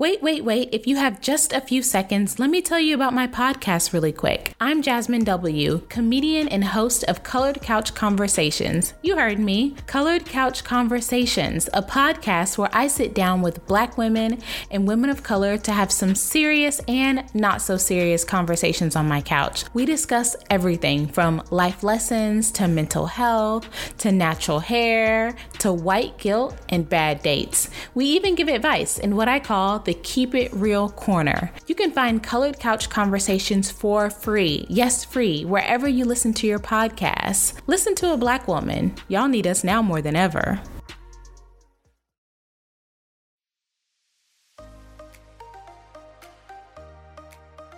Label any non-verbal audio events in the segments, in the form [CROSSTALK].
Wait, wait, wait. If you have just a few seconds, let me tell you about my podcast really quick. I'm Jasmine W., comedian and host of Colored Couch Conversations. You heard me. Colored Couch Conversations, a podcast where I sit down with black women and women of color to have some serious and not so serious conversations on my couch. We discuss everything from life lessons to mental health to natural hair to white guilt and bad dates. We even give advice in what I call the Keep It Real Corner. You can find Colored Couch Conversations for free. Yes, free, wherever you listen to your podcasts. Listen to a black woman. Y'all need us now more than ever.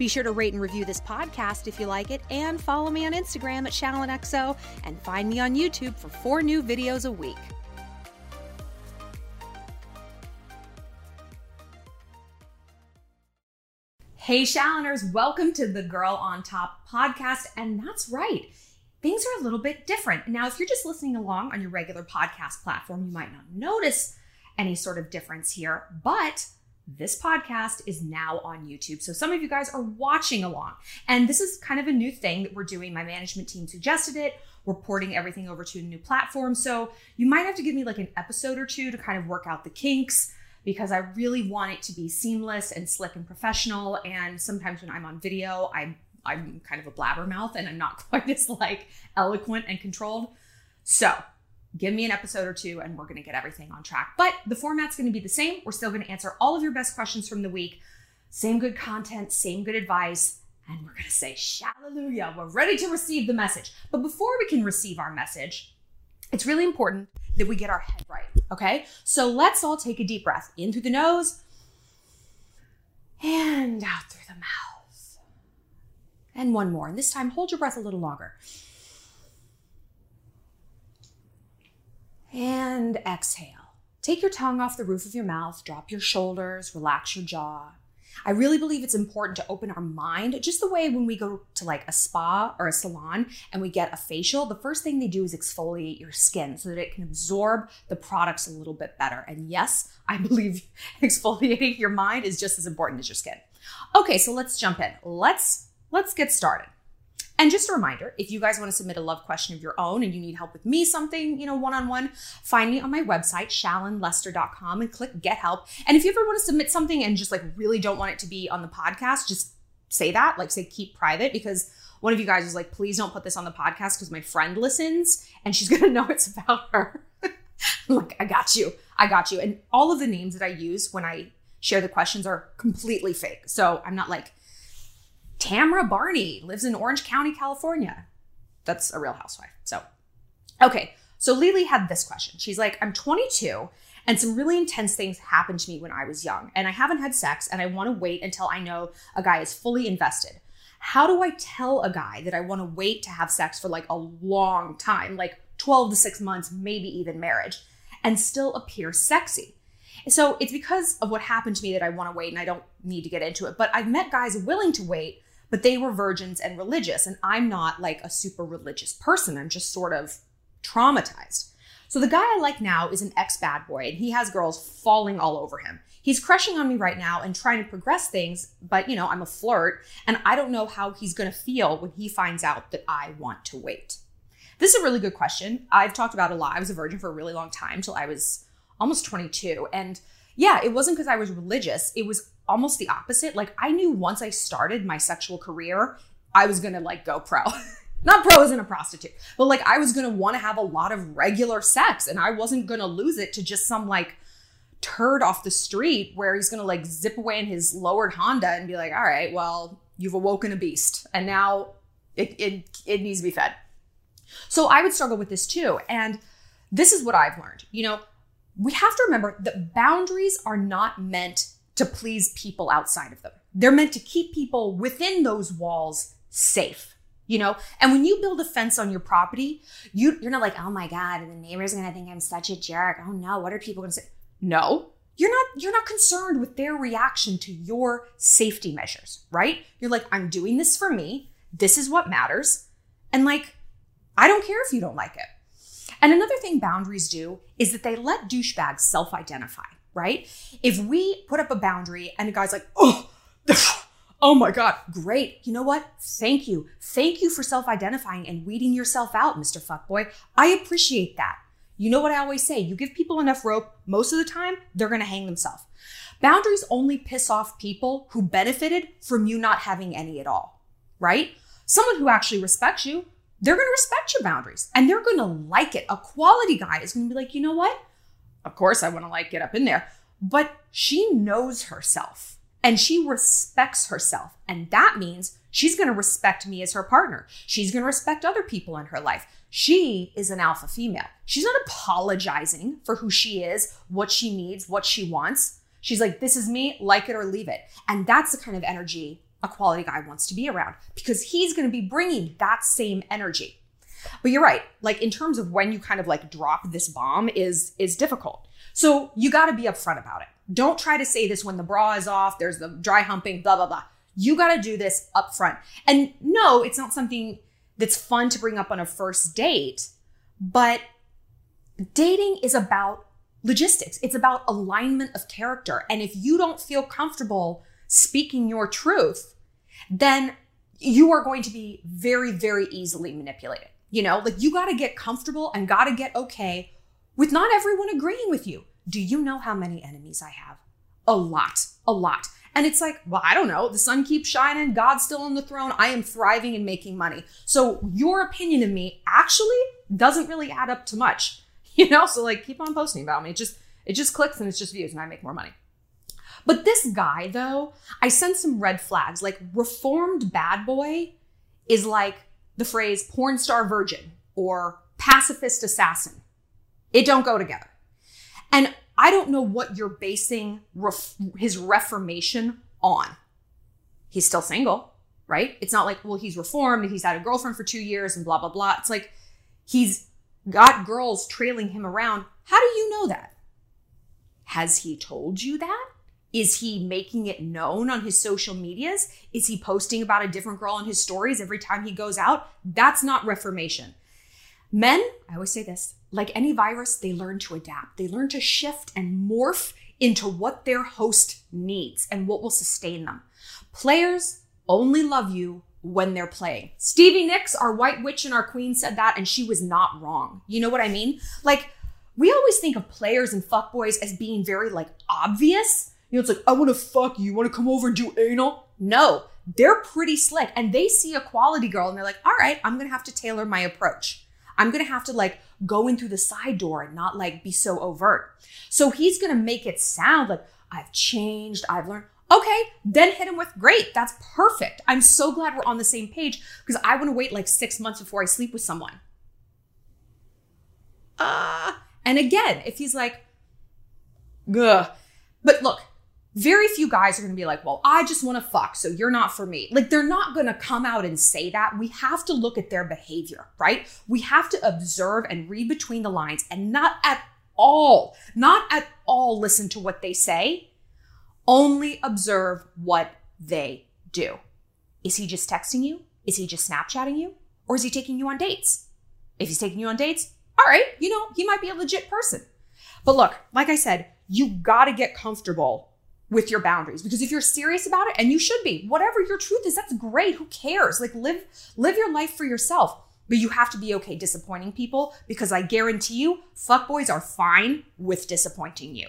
Be sure to rate and review this podcast if you like it, and follow me on Instagram at ShallonXO, and find me on YouTube for four new videos a week. Hey, Shalloners, welcome to the Girl on Top podcast. And that's right, things are a little bit different. Now, if you're just listening along on your regular podcast platform, you might not notice any sort of difference here, but this podcast is now on YouTube. So some of you guys are watching along. And this is kind of a new thing that we're doing. My management team suggested it. We're porting everything over to a new platform. So you might have to give me like an episode or two to kind of work out the kinks because I really want it to be seamless and slick and professional. And sometimes when I'm on video, I'm I'm kind of a blabbermouth and I'm not [LAUGHS] quite as like eloquent and controlled. So give me an episode or two and we're going to get everything on track. But the format's going to be the same. We're still going to answer all of your best questions from the week. Same good content, same good advice. And we're going to say, Hallelujah. We're ready to receive the message. But before we can receive our message, it's really important that we get our head right. Okay. So let's all take a deep breath in through the nose and out through the mouth. And one more. And this time, hold your breath a little longer. And exhale. Take your tongue off the roof of your mouth, drop your shoulders, relax your jaw. I really believe it's important to open our mind, just the way when we go to like a spa or a salon and we get a facial, the first thing they do is exfoliate your skin so that it can absorb the products a little bit better. And yes, I [LAUGHS] believe exfoliating your mind is just as important as your skin. Okay, so let's jump in. Let's let's get started. And just a reminder, if you guys want to submit a love question of your own and you need help with me something, you know, one-on-one, find me on my website, shallonlester.com and click get help. And if you ever want to submit something and just like really don't want it to be on the podcast, just say that, like say keep private because one of you guys was like, please don't put this on the podcast because my friend listens and she's [LAUGHS] gonna know it's about her. [LAUGHS] like, I got you. I got you. And all of the names that I use when I share the questions are completely fake. So I'm not like, Tamra Barney lives in Orange County, California. That's a real housewife. So, okay. So Lily had this question. She's like, I'm 22 and some really intense things happened to me when I was young, and I haven't had sex, and I want to wait until I know a guy is fully invested. How do I tell a guy that I want to wait to have sex for like a long time, like 12 to six months, maybe even marriage, and still appear sexy? So it's because of what happened to me that I want to wait, and I don't need to get into it. But I've met guys willing to wait but they were virgins and religious. And I'm not like a super religious person. I'm just sort of traumatized. So the guy I like now is an ex bad boy and he has girls falling all over him. He's crushing on me right now and trying to progress things, but you know, I'm a flirt and I don't know how he's going to feel when he finds out that I want to wait. This is a really good question. I've talked about a lot. I was a virgin for a really long time till I was almost 22 and yeah, it wasn't because I was religious. It was almost the opposite. Like I knew once I started my sexual career, I was gonna like go pro. [LAUGHS] Not pro isn't a prostitute, but like I was gonna wanna have a lot of regular sex and I wasn't gonna lose it to just some like turd off the street where he's gonna like zip away in his lowered Honda and be like, all right, well, you've awoken a beast and now it, it, it needs to be fed. So I would struggle with this too. And this is what I've learned. You know, we have to remember that boundaries are not meant to please people outside of them. They're meant to keep people within those walls safe. you know? And when you build a fence on your property, you, you're not like, oh my God, the neighbors gonna think I'm such a jerk. Oh no, what are people gonna say? No, you're not you're not concerned with their reaction to your safety measures, right? You're like, I'm doing this for me. This is what matters. And like, I don't care if you don't like it. And another thing boundaries do is that they let douchebags self-identify, right? If we put up a boundary and a guy's like, oh, [LAUGHS] oh my God, great. You know what? Thank you. Thank you for self-identifying and weeding yourself out, Mr. Fuckboy. I appreciate that. You know what I always say you give people enough rope, most of the time, they're going to hang themselves. Boundaries only piss off people who benefited from you not having any at all, right? Someone who actually respects you, they're going to respect your boundaries and they're going to like it. A quality guy is going to be like, you know what? Of course, I want to like get up in there, but she knows herself and she respects herself. And that means she's going to respect me as her partner. She's going to respect other people in her life. She is an alpha female. She's not apologizing for who she is, what she needs, what she wants. She's like, this is me, like it or leave it. And that's the kind of energy a quality guy wants to be around because he's going to be bringing that same energy. But you're right. Like in terms of when you kind of like drop this bomb is is difficult. So you got to be upfront about it. Don't try to say this when the bra is off, there's the dry humping, blah blah blah. You got to do this upfront. And no, it's not something that's fun to bring up on a first date, but dating is about logistics. It's about alignment of character. And if you don't feel comfortable speaking your truth, then you are going to be very, very easily manipulated. You know, like you got to get comfortable and got to get okay with not everyone agreeing with you. Do you know how many enemies I have? A lot, a lot. And it's like, well, I don't know. The sun keeps shining. God's still on the throne. I am thriving and making money. So your opinion of me actually doesn't really add up to much, [LAUGHS] you know? So like, keep on posting about me. It just, it just clicks and it's just views and I make more money. But this guy, though, I sense some red flags. Like, reformed bad boy is like the phrase porn star virgin or pacifist assassin. It don't go together. And I don't know what you're basing ref- his reformation on. He's still single, right? It's not like, well, he's reformed and he's had a girlfriend for two years and blah, blah, blah. It's like he's got girls trailing him around. How do you know that? Has he told you that? Is he making it known on his social medias? Is he posting about a different girl on his stories every time he goes out? That's not reformation. Men, I always say this, like any virus, they learn to adapt. They learn to shift and morph into what their host needs and what will sustain them. Players only love you when they're playing. Stevie Nicks, our white witch and our queen, said that, and she was not wrong. You know what I mean? Like, we always think of players and fuckboys as being very like obvious. You know, it's like, I want to fuck you. You want to come over and do anal? No, they're pretty slick and they see a quality girl and they're like, all right, I'm going to have to tailor my approach. I'm going to have to like go in through the side door and not like be so overt. So he's going to make it sound like I've changed, I've learned. Okay, then hit him with great. That's perfect. I'm so glad we're on the same page because I want to wait like six months before I sleep with someone. Uh, and again, if he's like, Gah. But look, very few guys are going to be like, well, I just want to fuck, so you're not for me. Like, they're not going to come out and say that. We have to look at their behavior, right? We have to observe and read between the lines and not at all, not at all listen to what they say. Only observe what they do. Is he just texting you? Is he just Snapchatting you? Or is he taking you on dates? If he's taking you on dates, all right, you know, he might be a legit person. But look, like I said, you gotta get comfortable with your boundaries. Because if you're serious about it and you should be whatever your truth is that's great. Who cares? Like live live your life for yourself. But you have to be okay disappointing people because i guarantee you fuckboys are fine with disappointing you.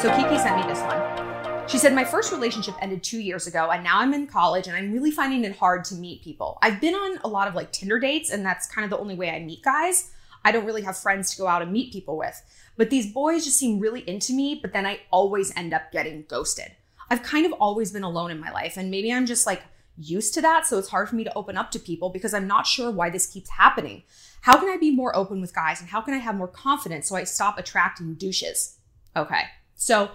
So kiki sent me this one. She said, My first relationship ended two years ago, and now I'm in college and I'm really finding it hard to meet people. I've been on a lot of like Tinder dates, and that's kind of the only way I meet guys. I don't really have friends to go out and meet people with. But these boys just seem really into me, but then I always end up getting ghosted. I've kind of always been alone in my life, and maybe I'm just like used to that. So it's hard for me to open up to people because I'm not sure why this keeps happening. How can I be more open with guys and how can I have more confidence so I stop attracting douches? Okay. So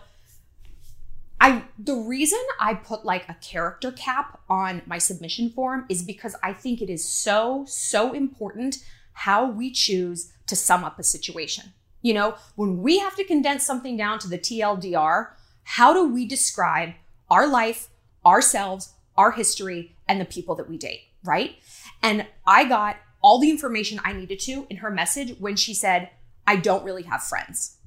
I the reason I put like a character cap on my submission form is because I think it is so so important how we choose to sum up a situation. You know, when we have to condense something down to the TLDR, how do we describe our life, ourselves, our history, and the people that we date, right? And I got all the information I needed to in her message when she said, I don't really have friends.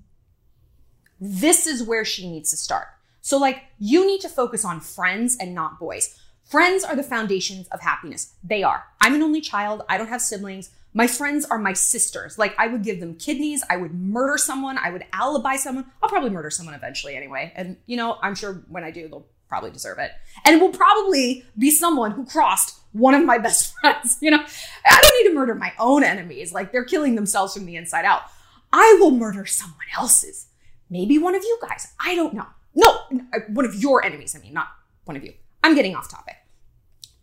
This is where she needs to start. So, like, you need to focus on friends and not boys. Friends are the foundations of happiness. They are. I'm an only child. I don't have siblings. My friends are my sisters. Like, I would give them kidneys. I would murder someone. I would alibi someone. I'll probably murder someone eventually anyway. And, you know, I'm sure when I do, they'll probably deserve it. And it will probably be someone who crossed one of my best [LAUGHS] friends. You know, I don't need to murder my own enemies. Like, they're killing themselves from the inside out. I will murder someone else's. Maybe one of you guys. I don't know. No, uh, one of your enemies. I mean, not one of you. I'm getting off topic.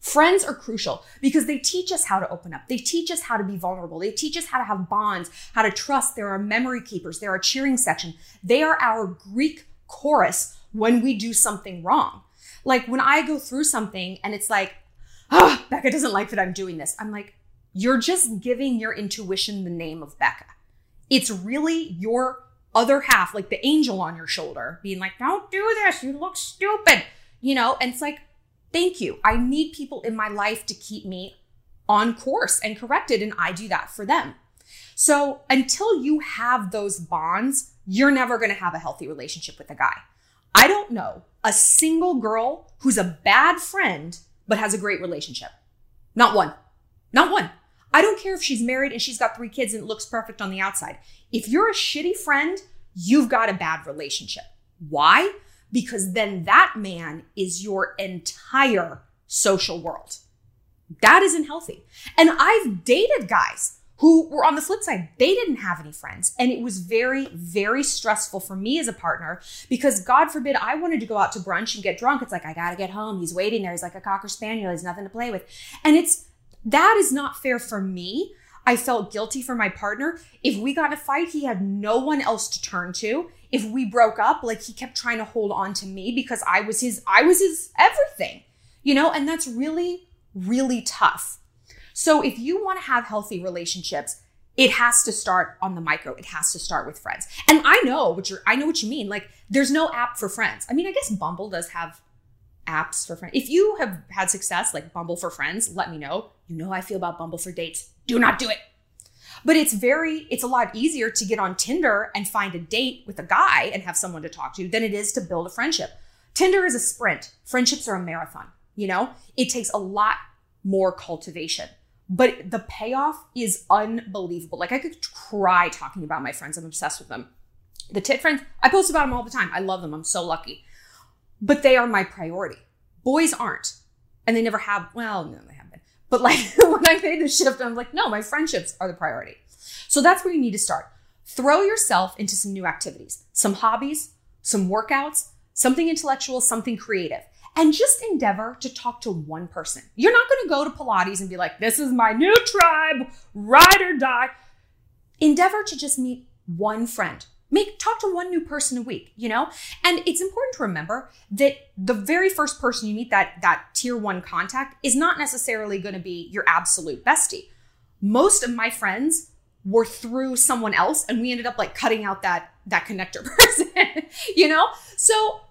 Friends are crucial because they teach us how to open up. They teach us how to be vulnerable. They teach us how to have bonds, how to trust. They're our memory keepers. They're our cheering section. They are our Greek chorus when we do something wrong. Like when I go through something and it's like, oh, Becca doesn't like that I'm doing this. I'm like, you're just giving your intuition the name of Becca. It's really your other half, like the angel on your shoulder, being like, don't do this. You look stupid. You know, and it's like, thank you. I need people in my life to keep me on course and corrected. And I do that for them. So until you have those bonds, you're never going to have a healthy relationship with a guy. I don't know a single girl who's a bad friend, but has a great relationship. Not one. Not one. I don't care if she's married and she's got three kids and it looks perfect on the outside. If you're a shitty friend, you've got a bad relationship. Why? Because then that man is your entire social world. That isn't healthy. And I've dated guys who were on the flip side, they didn't have any friends. And it was very, very stressful for me as a partner because God forbid I wanted to go out to brunch and get drunk. It's like, I gotta get home. He's waiting there. He's like a cocker spaniel. He's nothing to play with. And it's, that is not fair for me. I felt guilty for my partner. If we got in a fight, he had no one else to turn to. If we broke up, like he kept trying to hold on to me because I was his I was his everything. You know, and that's really really tough. So if you want to have healthy relationships, it has to start on the micro. It has to start with friends. And I know what you're I know what you mean. Like there's no app for friends. I mean, I guess Bumble does have apps for friends. If you have had success like Bumble for friends, let me know. You know how I feel about Bumble for dates. Do not do it. But it's very, it's a lot easier to get on Tinder and find a date with a guy and have someone to talk to than it is to build a friendship. Tinder is a sprint. Friendships are a marathon. You know, it takes a lot more cultivation, but the payoff is unbelievable. Like I could cry talking about my friends. I'm obsessed with them. The tit friends, I post about them all the time. I love them. I'm so lucky but they are my priority. Boys aren't. And they never have, well, no. But like [LAUGHS] when I made the shift, I'm like, no, my friendships are the priority. So that's where you need to start. Throw yourself into some new activities, some hobbies, some workouts, something intellectual, something creative, and just endeavor to talk to one person. You're not going to go to Pilates and be like, this is my new tribe, ride or die. Endeavor to just meet one friend, make talk to one new person a week you know? And it's important to remember that the very first person you meet that that tier one contact is not necessarily going to be your absolute bestie. Most of my friends were through someone else and we ended up like cutting out that that connector [LAUGHS] person you know? So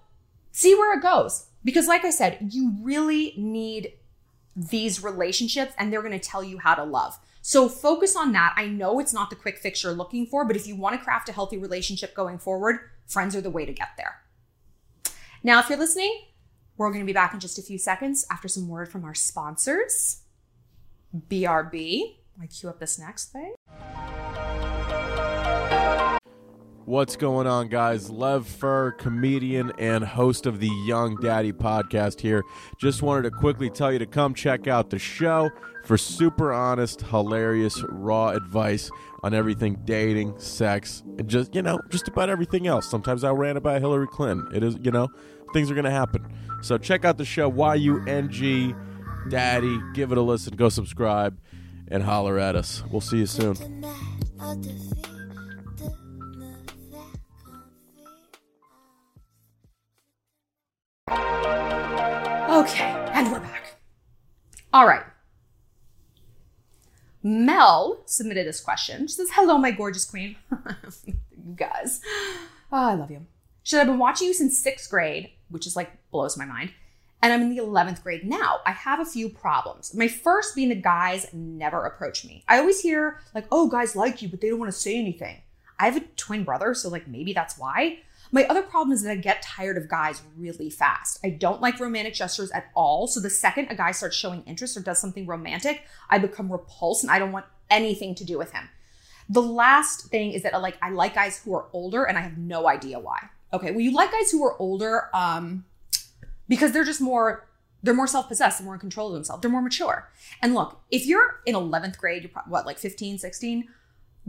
see where it goes. Because like i said you really need these relationships and they're going to tell you how to love so focus on that. I know it's not the quick fix you're looking for, but if you want to craft a healthy relationship going forward, friends are the way to get there. Now, if you're listening, we're going to be back in just a few seconds after some word from our sponsors. BRB. I queue up this next thing. What's going on, guys? Lev Fur, comedian and host of the Yung Daddy podcast here. Just wanted to quickly tell you to come check out the show for super honest, hilarious, raw advice on everything dating, sex, and just, you know, just about everything else. Sometimes I rant about Hillary Clinton. It is, you know, things are going to happen. So check out the show, Y-U-N-G Daddy. Give it a listen. Go subscribe and holler at us. We'll see you soon. Okay, and we're back. All right. Mel submitted this question. She says, Hello, my gorgeous queen. [LAUGHS] you guys. Oh, I love you. Said, I've been watching you since sixth grade, which is like blows my mind. And I'm in the 11th grade now. I have a few problems. My first being the guys never approach me. I always hear, like, oh, guys like you, but they don't want to say anything. I have a twin brother, so like maybe that's why. My other problem is that I get tired of guys really fast. I don't like romantic gestures at all. So the second a guy starts showing interest or does something romantic, I become repulsed and I don't want anything to do with him. The last thing is that I like I like guys who are older and I have no idea why. Okay, well you like guys who are older um because they're just more they're more self-possessed they're more in control of themselves they're more mature and look if you're in 11th grade you're what like 15 16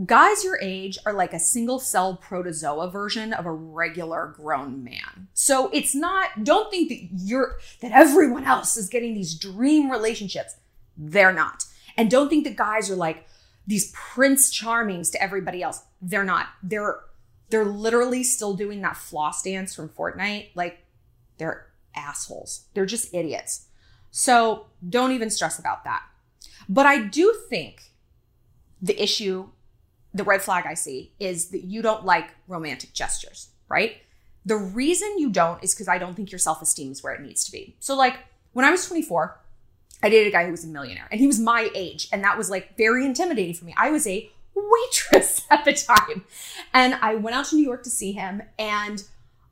guys your age are like a single cell protozoa version of a regular grown man so it's not don't think that you're that everyone else is getting these dream relationships they're not and don't think that guys are like these prince charmings to everybody else they're not they're they're literally still doing that floss dance from fortnite like they're assholes. They're just idiots. So don't even stress about that. But I do think the issue, the red flag I see is that you don't like romantic gestures, right? The reason you don't is because I don't think your self esteem is where it needs to be. So, like, when I was 24, I dated a guy who was a millionaire and he was my age. And that was like very intimidating for me. I was a waitress [LAUGHS] at the time. And I went out to New York to see him and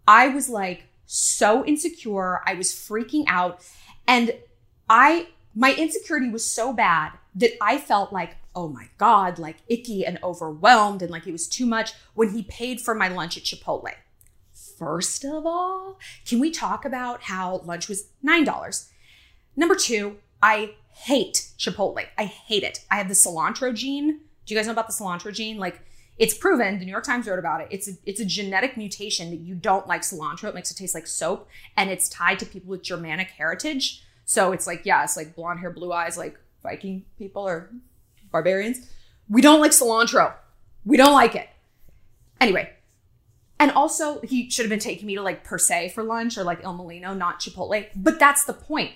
I was like, so insecure. I was freaking out. And I, my insecurity was so bad that I felt like, oh my God, like icky and overwhelmed and like it was too much when he paid for my lunch at Chipotle. First of all, can we talk about how lunch was $9? Number two, I hate Chipotle. I hate it. I have the cilantro gene. Do you guys know about the cilantro gene? Like, it's proven, the New York Times wrote about it. It's a, it's a genetic mutation that you don't like cilantro. It makes it taste like soap and it's tied to people with Germanic heritage. So it's like, yeah, it's like blonde hair, blue eyes, like Viking people or barbarians. We don't like cilantro. We don't like it. Anyway, and also he should have been taking me to like Per Se for lunch or like Il Mulino, not Chipotle. But that's the point.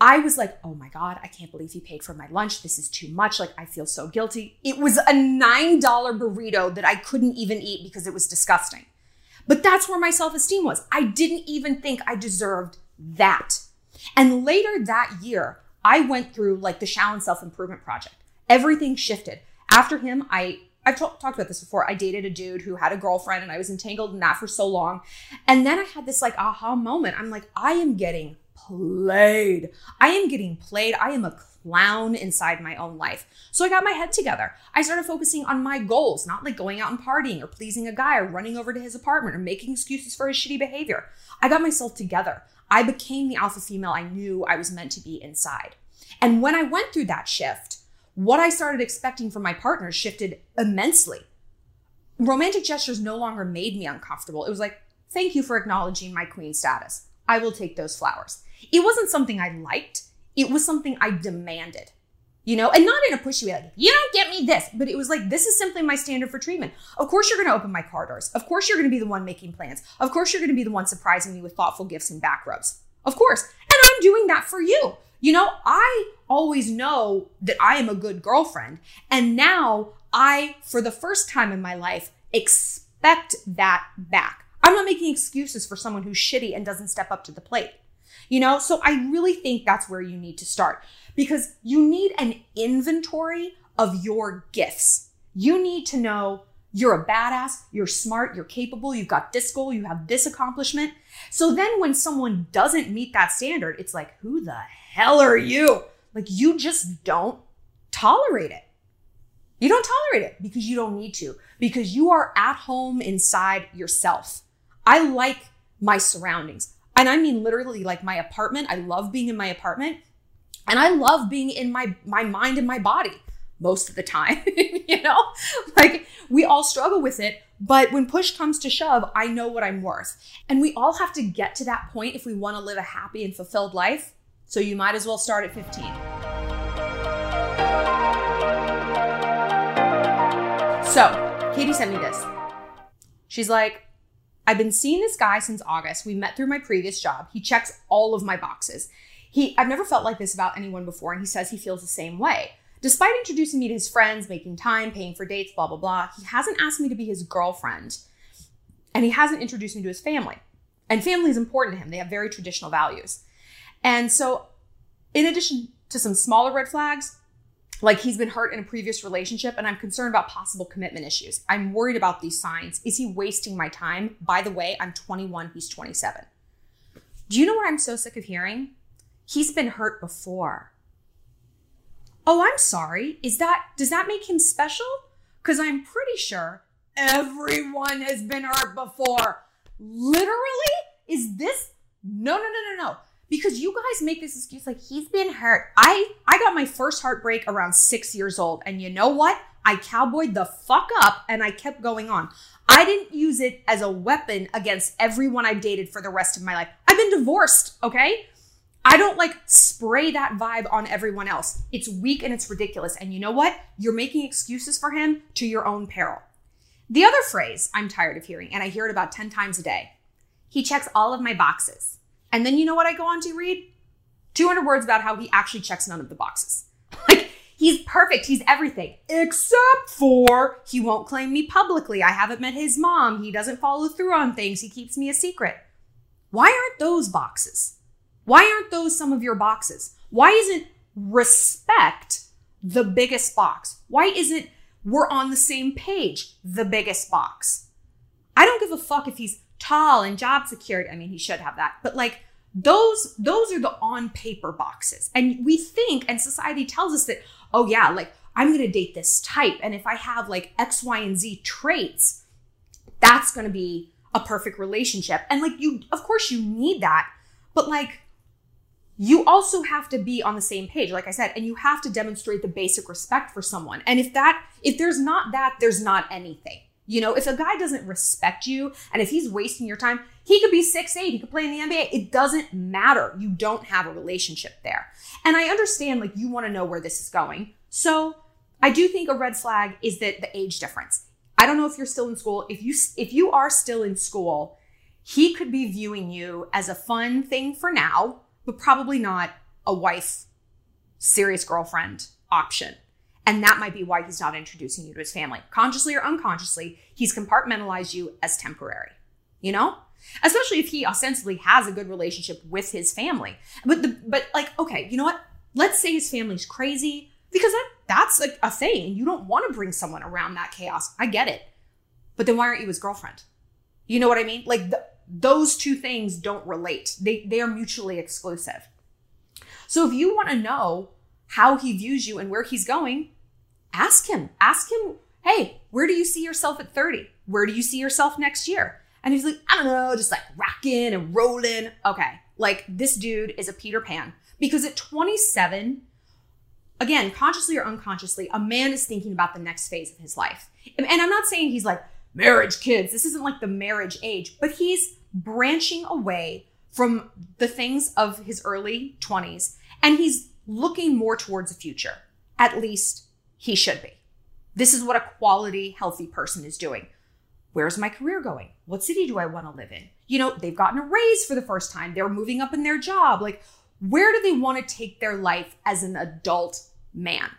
I was like, oh my God, I can't believe he paid for my lunch. This is too much. Like, I feel so guilty. It was a $9 burrito that I couldn't even eat because it was disgusting. But that's where my self esteem was. I didn't even think I deserved that. And later that year, I went through like the Shallon Self Improvement Project. Everything shifted. After him, I I've t- talked about this before. I dated a dude who had a girlfriend and I was entangled in that for so long. And then I had this like aha moment. I'm like, I am getting played. I am getting played. I am a clown inside my own life. So I got my head together. I started focusing on my goals, not like going out and partying or pleasing a guy or running over to his apartment or making excuses for his shitty behavior. I got myself together. I became the alpha female I knew I was meant to be inside. And when I went through that shift, what I started expecting from my partner shifted immensely. Romantic gestures no longer made me uncomfortable. It was like, thank you for acknowledging my queen status. I will take those flowers. It wasn't something I liked. It was something I demanded, you know, and not in a pushy way, like, you don't get me this, but it was like, this is simply my standard for treatment. Of course, you're to open my car doors. Of course, you're to be the one making plans. Of course, you're to be the one surprising me with thoughtful gifts and back rubs. Of course. Doing that for you. You know, I always know that I am a good girlfriend. And now I, for the first time in my life, expect that back. I'm not making excuses for someone who's shitty and doesn't step up to the plate. You know, so I really think that's where you need to start because you need an inventory of your gifts. You need to know you're a badass, you're smart, you're capable, you've got this goal, you have this accomplishment. So then when someone doesn't meet that standard, it's like, who the hell are you? Like you just don't tolerate it. You don't tolerate it because you don't need to, because you are at home inside yourself. I like my surroundings. And I mean literally like my apartment. I love being in my apartment. And I love being in my my mind and my body most of the time, [LAUGHS] you know? Like we all struggle with it, but when push comes to shove, I know what I'm worth. And we all have to get to that point if we want to live a happy and fulfilled life. So you might as well start at 15. So, Katie sent me this. She's like, I've been seeing this guy since August. We met through my previous job. He checks all of my boxes. He, I've never felt like this about anyone before, and he says he feels the same way. Despite introducing me to his friends, making time, paying for dates, blah, blah, blah, he hasn't asked me to be his girlfriend. And he hasn't introduced me to his family. And family is important to him. They have very traditional values. And so, in addition to some smaller red flags, like he's been hurt in a previous relationship and I'm concerned about possible commitment issues. I'm worried about these signs. Is he wasting my time? By the way, I'm 21, he's 27. Do you know what I'm so sick of hearing? He's been hurt before. Oh, I'm sorry. Is that does that make him special? Cuz I'm pretty sure everyone has been hurt before. Literally? Is this No, no, no, no, no because you guys make this excuse like he's been hurt. I I got my first heartbreak around 6 years old and you know what? I cowboyed the fuck up and I kept going on. I didn't use it as a weapon against everyone I dated for the rest of my life. I've been divorced, okay? I don't like spray that vibe on everyone else. It's weak and it's ridiculous. And you know what? You're making excuses for him to your own peril. The other phrase I'm tired of hearing, and I hear it about 10 times a day he checks all of my boxes. And then you know what I go on to read? 200 words about how he actually checks none of the boxes. [LAUGHS] Like, he's perfect. He's everything, except for he won't claim me publicly. I haven't met his mom. He doesn't follow through on things. He keeps me a secret. Why aren't those boxes? Why aren't those some of your boxes? Why isn't respect the biggest box? Why isn't we're on the same page the biggest box? I don't give a fuck if he's tall and job secured. I mean, he should have that. But like those those are the on paper boxes. And we think and society tells us that oh yeah, like I'm going to date this type and if I have like X, Y, and Z traits, that's going to be a perfect relationship. And like you of course you need that. But like you also have to be on the same page like i said and you have to demonstrate the basic respect for someone and if that if there's not that there's not anything you know, if a guy doesn't respect you and if he's wasting your time, he could be six eight. he could play in the NBA. It doesn't matter. You don't have a relationship there. And I understand like you want to know where this is going. So I do think a red flag is that the age difference. I don't know if you're still in school. If you if you are still in school, he could be viewing you as a fun thing for now, but probably not a wife, serious girlfriend option. And that might be why he's not introducing you to his family. Consciously or unconsciously, he's compartmentalized you as temporary, you know? Especially if he ostensibly has a good relationship with his family. But the but like, okay, you know what? Let's say his family's crazy, because that that's like a thing. You don't want to bring someone around that chaos. I get it. But then why aren't you his girlfriend? You know what I mean? Like the, those two things don't relate. They they are mutually exclusive. So if you want to know how he views you and where he's going, ask him. Ask him, hey, where do you see yourself at 30? Where do you see yourself next year? And he's like, I don't know, just like rocking and rolling. Okay. Like this dude is a Peter Pan because at 27, again, consciously or unconsciously, a man is thinking about the next phase of his life. And I'm not saying he's like marriage kids. This isn't like the marriage age, but he's branching away from the things of his early 20s and he's looking more towards the future. At least he should be. This is what a quality, healthy person is doing. Where's my career going? What city do I want to live in? You know, they've gotten a raise for the first time. They're moving up in their job. Like, where do they want to take their life as an adult man?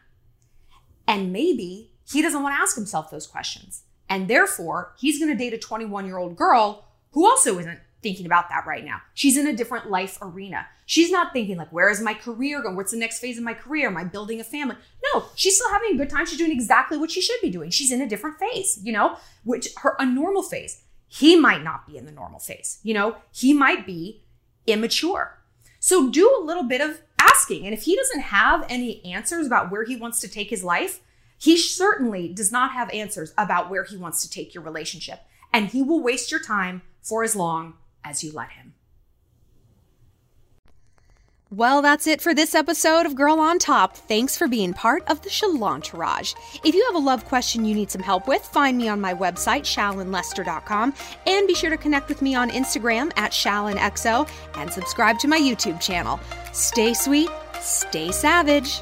And maybe he doesn't want to ask himself those questions. And therefore, he's going to date a 21 year old girl who also isn't thinking about that right now. She's in a different life arena. She's not thinking like, where is my career going? What's the next phase of my career? Am I building a family? No, she's still having a good time. She's doing exactly what she should be doing. She's in a different phase, you know, which her a normal phase. He might not be in the normal phase, you know, he might be immature. So do a little bit of asking. And if he doesn't have any answers about where he wants to take his life, he certainly does not have answers about where he wants to take your relationship. And he will waste your time for as long as you let him. Well, that's it for this episode of Girl on Top. Thanks for being part of the Shalantourage. If you have a love question you need some help with, find me on my website, shallonlester.com, and be sure to connect with me on Instagram at shallonxo and subscribe to my YouTube channel. Stay sweet, stay savage.